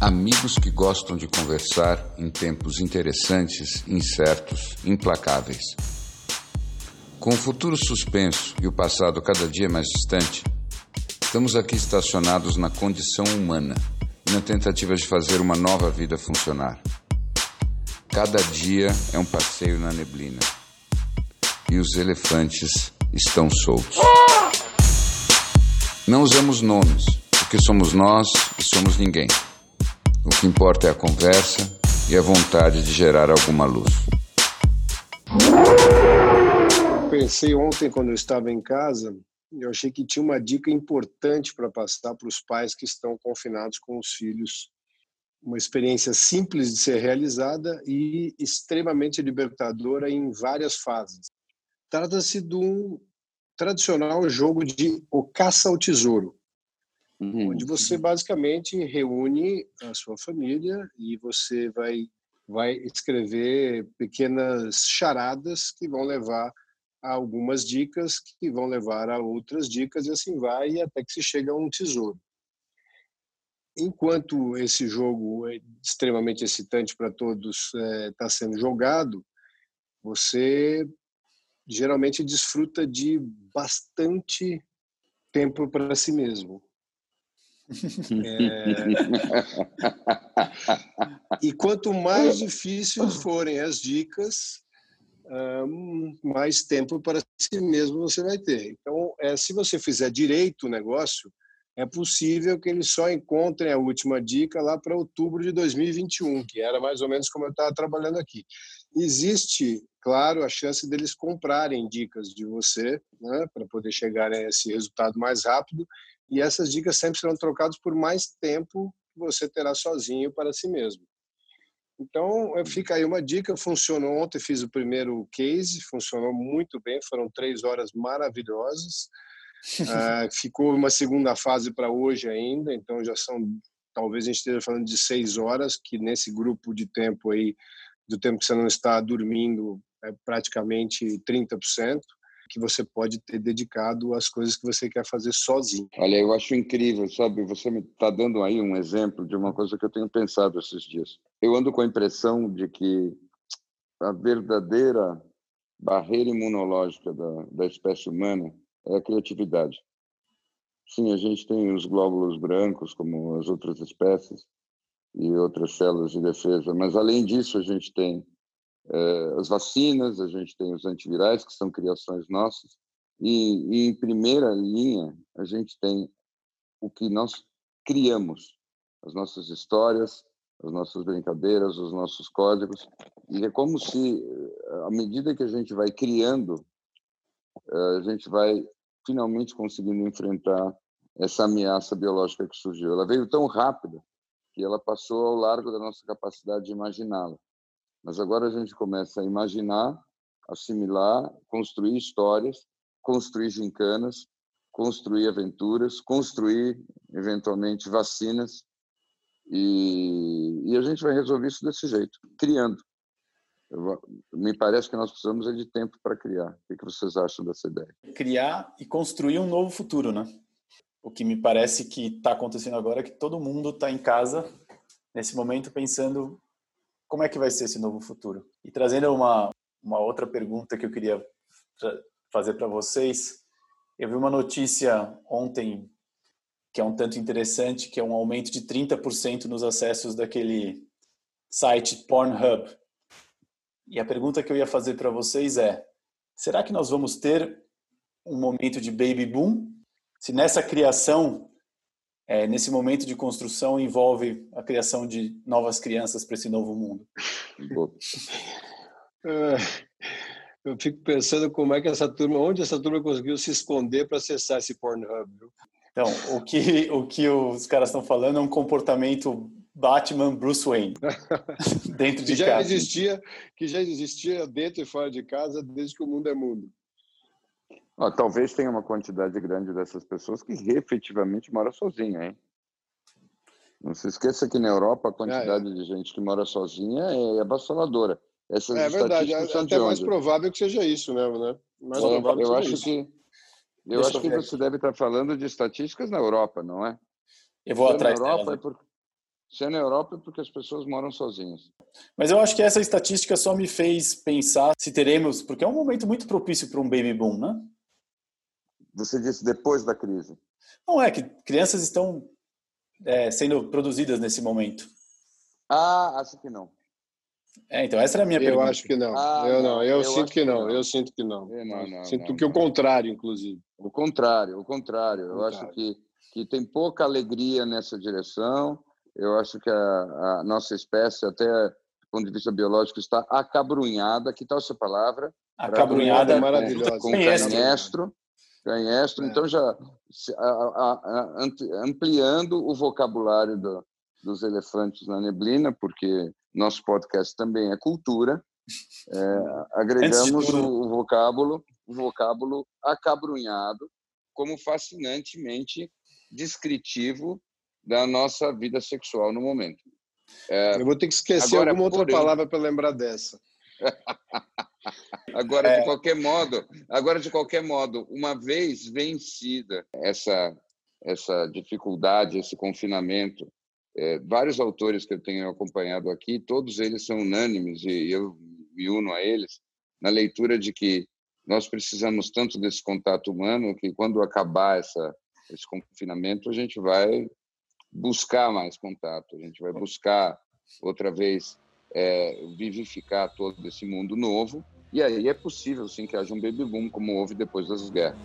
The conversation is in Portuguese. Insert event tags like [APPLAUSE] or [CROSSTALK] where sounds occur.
Amigos que gostam de conversar em tempos interessantes, incertos, implacáveis. Com o futuro suspenso e o passado cada dia mais distante, estamos aqui estacionados na condição humana na tentativa de fazer uma nova vida funcionar. Cada dia é um passeio na neblina e os elefantes estão soltos. Não usamos nomes, porque somos nós e somos ninguém. O que importa é a conversa e a vontade de gerar alguma luz. Pensei ontem, quando eu estava em casa, eu achei que tinha uma dica importante para passar para os pais que estão confinados com os filhos. Uma experiência simples de ser realizada e extremamente libertadora em várias fases. Trata-se de um tradicional jogo de o caça ao tesouro, uhum. onde você basicamente reúne a sua família e você vai vai escrever pequenas charadas que vão levar a algumas dicas que vão levar a outras dicas e assim vai até que se chega a um tesouro. Enquanto esse jogo é extremamente excitante para todos está é, sendo jogado, você geralmente desfruta de bastante tempo para si mesmo. É... e quanto mais difíceis forem as dicas, mais tempo para si mesmo você vai ter. Então, é, se você fizer direito o negócio, é possível que eles só encontrem a última dica lá para outubro de 2021, que era mais ou menos como eu estava trabalhando aqui. Existe, claro, a chance deles comprarem dicas de você, né, para poder chegar a esse resultado mais rápido, e essas dicas sempre serão trocadas por mais tempo que você terá sozinho para si mesmo. Então, fica aí uma dica, funcionou ontem, fiz o primeiro case, funcionou muito bem, foram três horas maravilhosas, uh, ficou uma segunda fase para hoje ainda, então já são, talvez a gente esteja falando de seis horas, que nesse grupo de tempo aí, do tempo que você não está dormindo, é praticamente 30%, que você pode ter dedicado às coisas que você quer fazer sozinho. Olha, eu acho incrível, sabe? Você me está dando aí um exemplo de uma coisa que eu tenho pensado esses dias. Eu ando com a impressão de que a verdadeira barreira imunológica da, da espécie humana é a criatividade. Sim, a gente tem os glóbulos brancos, como as outras espécies, e outras células de defesa, mas além disso, a gente tem eh, as vacinas, a gente tem os antivirais, que são criações nossas, e, e em primeira linha, a gente tem o que nós criamos, as nossas histórias, as nossas brincadeiras, os nossos códigos, e é como se, à medida que a gente vai criando a gente vai finalmente conseguindo enfrentar essa ameaça biológica que surgiu. Ela veio tão rápida que ela passou ao largo da nossa capacidade de imaginá-la. Mas agora a gente começa a imaginar, assimilar, construir histórias, construir gincanas, construir aventuras, construir eventualmente vacinas e, e a gente vai resolver isso desse jeito, criando. Me parece que nós precisamos de tempo para criar. O que vocês acham dessa ideia? Criar e construir um novo futuro, né? O que me parece que está acontecendo agora é que todo mundo está em casa nesse momento pensando como é que vai ser esse novo futuro. E trazendo uma uma outra pergunta que eu queria fazer para vocês, eu vi uma notícia ontem que é um tanto interessante, que é um aumento de 30% nos acessos daquele site Pornhub, e a pergunta que eu ia fazer para vocês é: será que nós vamos ter um momento de baby boom? Se nessa criação, é, nesse momento de construção, envolve a criação de novas crianças para esse novo mundo? É, eu fico pensando como é que essa turma, onde essa turma conseguiu se esconder para acessar esse Pornhub. Então, o que, o que os caras estão falando é um comportamento Batman Bruce Wayne [LAUGHS] dentro de que já casa. Existia, que já existia dentro e fora de casa desde que o mundo é mundo. Ah, talvez tenha uma quantidade grande dessas pessoas que efetivamente mora sozinha, hein? Não se esqueça que na Europa a quantidade ah, é. de gente que mora sozinha é avassaladora. Essas é verdade, é até mais provável que seja isso, né? né? Mais é, provável eu acho isso. que eu Deixa acho que você deve estar falando de estatísticas na Europa, não é? Eu vou atrás na Europa dela, é porque se é na Europa é porque as pessoas moram sozinhas. Mas eu acho que essa estatística só me fez pensar se teremos, porque é um momento muito propício para um baby boom, né? Você disse depois da crise. Não é que crianças estão é, sendo produzidas nesse momento. Ah, acho que não. É, então essa era a minha eu pergunta. Eu acho que não. Ah, eu não. Eu, eu sinto que não. não. Eu sinto que não. não, não sinto não, que o contrário, inclusive. O contrário, o contrário. Eu acho que, que tem pouca alegria nessa direção. Eu acho que a, a nossa espécie, até do ponto de vista biológico, está acabrunhada. Que tal essa palavra? Acabrunhada é maravilhosa. Com canhestro. Canhestro. É. Então, já ampliando o vocabulário do, dos elefantes na neblina, porque nosso podcast também é cultura. É, [LAUGHS] agregamos o, o vocábulo, o vocábulo acabrunhado como fascinantemente descritivo da nossa vida sexual no momento. É, Eu vou ter que esquecer agora, alguma outra palavra para lembrar dessa. [LAUGHS] agora é... de qualquer modo, agora de qualquer modo, uma vez vencida essa essa dificuldade, esse confinamento é, vários autores que eu tenho acompanhado aqui, todos eles são unânimes e eu me uno a eles na leitura de que nós precisamos tanto desse contato humano que quando acabar essa esse confinamento a gente vai buscar mais contato, a gente vai buscar outra vez é, vivificar todo esse mundo novo e aí é possível sim que haja um baby boom como houve depois das guerras.